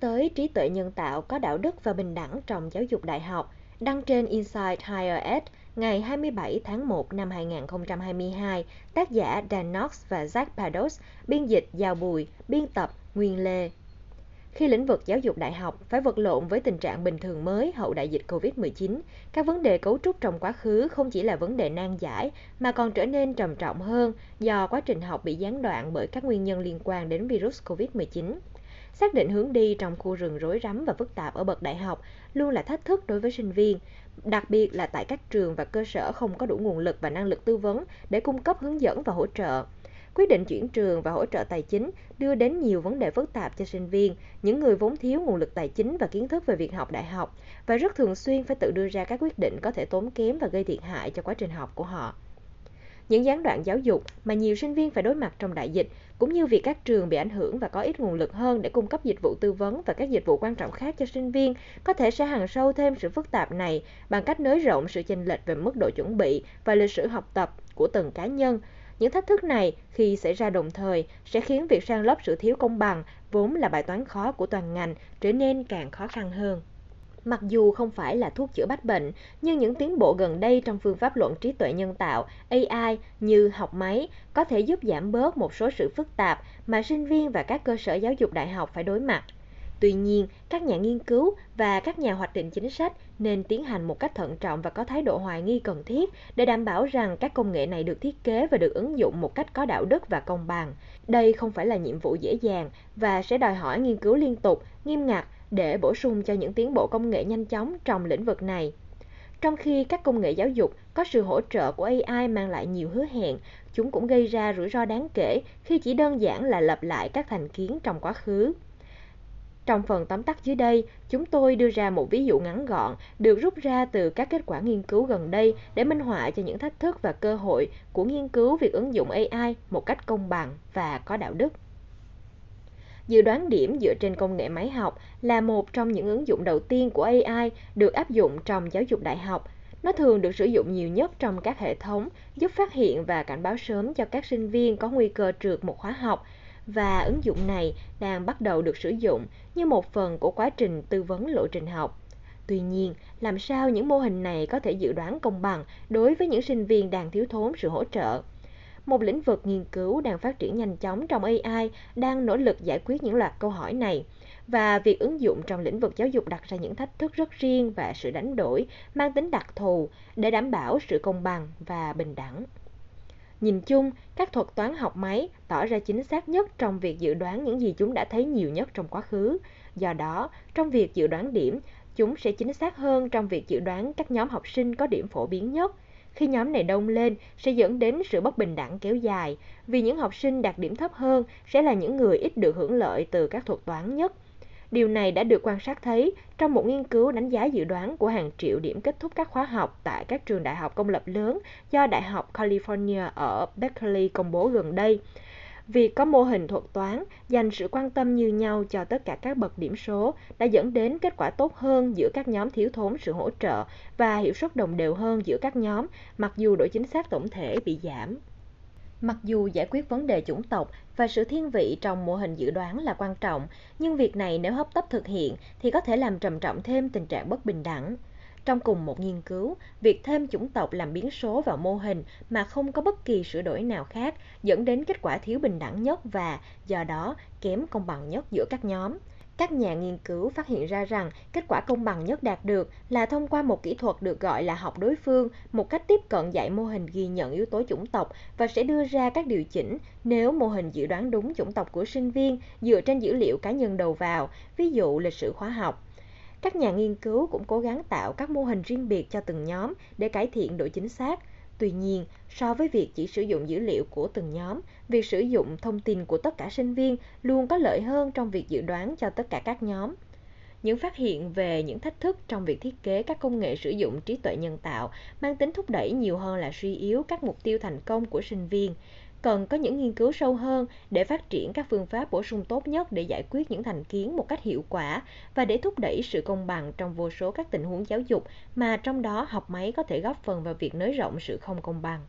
tới trí tuệ nhân tạo có đạo đức và bình đẳng trong giáo dục đại học, đăng trên Insight Higher Ed ngày 27 tháng 1 năm 2022, tác giả Dan Knox và Zach Pados, biên dịch Giao Bùi, biên tập Nguyên Lê. Khi lĩnh vực giáo dục đại học phải vật lộn với tình trạng bình thường mới hậu đại dịch Covid-19, các vấn đề cấu trúc trong quá khứ không chỉ là vấn đề nan giải mà còn trở nên trầm trọng hơn do quá trình học bị gián đoạn bởi các nguyên nhân liên quan đến virus Covid-19. Xác định hướng đi trong khu rừng rối rắm và phức tạp ở bậc đại học luôn là thách thức đối với sinh viên, đặc biệt là tại các trường và cơ sở không có đủ nguồn lực và năng lực tư vấn để cung cấp hướng dẫn và hỗ trợ. Quyết định chuyển trường và hỗ trợ tài chính đưa đến nhiều vấn đề phức tạp cho sinh viên, những người vốn thiếu nguồn lực tài chính và kiến thức về việc học đại học và rất thường xuyên phải tự đưa ra các quyết định có thể tốn kém và gây thiệt hại cho quá trình học của họ. Những gián đoạn giáo dục mà nhiều sinh viên phải đối mặt trong đại dịch, cũng như việc các trường bị ảnh hưởng và có ít nguồn lực hơn để cung cấp dịch vụ tư vấn và các dịch vụ quan trọng khác cho sinh viên, có thể sẽ hằn sâu thêm sự phức tạp này bằng cách nới rộng sự chênh lệch về mức độ chuẩn bị và lịch sử học tập của từng cá nhân. Những thách thức này khi xảy ra đồng thời sẽ khiến việc san lấp sự thiếu công bằng vốn là bài toán khó của toàn ngành trở nên càng khó khăn hơn. Mặc dù không phải là thuốc chữa bách bệnh, nhưng những tiến bộ gần đây trong phương pháp luận trí tuệ nhân tạo AI như học máy có thể giúp giảm bớt một số sự phức tạp mà sinh viên và các cơ sở giáo dục đại học phải đối mặt. Tuy nhiên, các nhà nghiên cứu và các nhà hoạch định chính sách nên tiến hành một cách thận trọng và có thái độ hoài nghi cần thiết để đảm bảo rằng các công nghệ này được thiết kế và được ứng dụng một cách có đạo đức và công bằng. Đây không phải là nhiệm vụ dễ dàng và sẽ đòi hỏi nghiên cứu liên tục, nghiêm ngặt để bổ sung cho những tiến bộ công nghệ nhanh chóng trong lĩnh vực này. Trong khi các công nghệ giáo dục có sự hỗ trợ của AI mang lại nhiều hứa hẹn, chúng cũng gây ra rủi ro đáng kể khi chỉ đơn giản là lặp lại các thành kiến trong quá khứ. Trong phần tóm tắt dưới đây, chúng tôi đưa ra một ví dụ ngắn gọn được rút ra từ các kết quả nghiên cứu gần đây để minh họa cho những thách thức và cơ hội của nghiên cứu việc ứng dụng AI một cách công bằng và có đạo đức. Dự đoán điểm dựa trên công nghệ máy học là một trong những ứng dụng đầu tiên của AI được áp dụng trong giáo dục đại học. Nó thường được sử dụng nhiều nhất trong các hệ thống, giúp phát hiện và cảnh báo sớm cho các sinh viên có nguy cơ trượt một khóa học và ứng dụng này đang bắt đầu được sử dụng như một phần của quá trình tư vấn lộ trình học. Tuy nhiên, làm sao những mô hình này có thể dự đoán công bằng đối với những sinh viên đang thiếu thốn sự hỗ trợ? Một lĩnh vực nghiên cứu đang phát triển nhanh chóng trong AI đang nỗ lực giải quyết những loạt câu hỏi này và việc ứng dụng trong lĩnh vực giáo dục đặt ra những thách thức rất riêng và sự đánh đổi mang tính đặc thù để đảm bảo sự công bằng và bình đẳng. Nhìn chung, các thuật toán học máy tỏ ra chính xác nhất trong việc dự đoán những gì chúng đã thấy nhiều nhất trong quá khứ. Do đó, trong việc dự đoán điểm, chúng sẽ chính xác hơn trong việc dự đoán các nhóm học sinh có điểm phổ biến nhất. Khi nhóm này đông lên sẽ dẫn đến sự bất bình đẳng kéo dài, vì những học sinh đạt điểm thấp hơn sẽ là những người ít được hưởng lợi từ các thuật toán nhất. Điều này đã được quan sát thấy trong một nghiên cứu đánh giá dự đoán của hàng triệu điểm kết thúc các khóa học tại các trường đại học công lập lớn do Đại học California ở Berkeley công bố gần đây. Việc có mô hình thuật toán dành sự quan tâm như nhau cho tất cả các bậc điểm số đã dẫn đến kết quả tốt hơn giữa các nhóm thiếu thốn sự hỗ trợ và hiệu suất đồng đều hơn giữa các nhóm, mặc dù độ chính xác tổng thể bị giảm. Mặc dù giải quyết vấn đề chủng tộc và sự thiên vị trong mô hình dự đoán là quan trọng, nhưng việc này nếu hấp tấp thực hiện thì có thể làm trầm trọng thêm tình trạng bất bình đẳng. Trong cùng một nghiên cứu, việc thêm chủng tộc làm biến số vào mô hình mà không có bất kỳ sửa đổi nào khác dẫn đến kết quả thiếu bình đẳng nhất và, do đó, kém công bằng nhất giữa các nhóm. Các nhà nghiên cứu phát hiện ra rằng kết quả công bằng nhất đạt được là thông qua một kỹ thuật được gọi là học đối phương, một cách tiếp cận dạy mô hình ghi nhận yếu tố chủng tộc và sẽ đưa ra các điều chỉnh nếu mô hình dự đoán đúng chủng tộc của sinh viên dựa trên dữ liệu cá nhân đầu vào, ví dụ lịch sử khóa học. Các nhà nghiên cứu cũng cố gắng tạo các mô hình riêng biệt cho từng nhóm để cải thiện độ chính xác. Tuy nhiên, so với việc chỉ sử dụng dữ liệu của từng nhóm, việc sử dụng thông tin của tất cả sinh viên luôn có lợi hơn trong việc dự đoán cho tất cả các nhóm. Những phát hiện về những thách thức trong việc thiết kế các công nghệ sử dụng trí tuệ nhân tạo mang tính thúc đẩy nhiều hơn là suy yếu các mục tiêu thành công của sinh viên cần có những nghiên cứu sâu hơn để phát triển các phương pháp bổ sung tốt nhất để giải quyết những thành kiến một cách hiệu quả và để thúc đẩy sự công bằng trong vô số các tình huống giáo dục mà trong đó học máy có thể góp phần vào việc nới rộng sự không công bằng.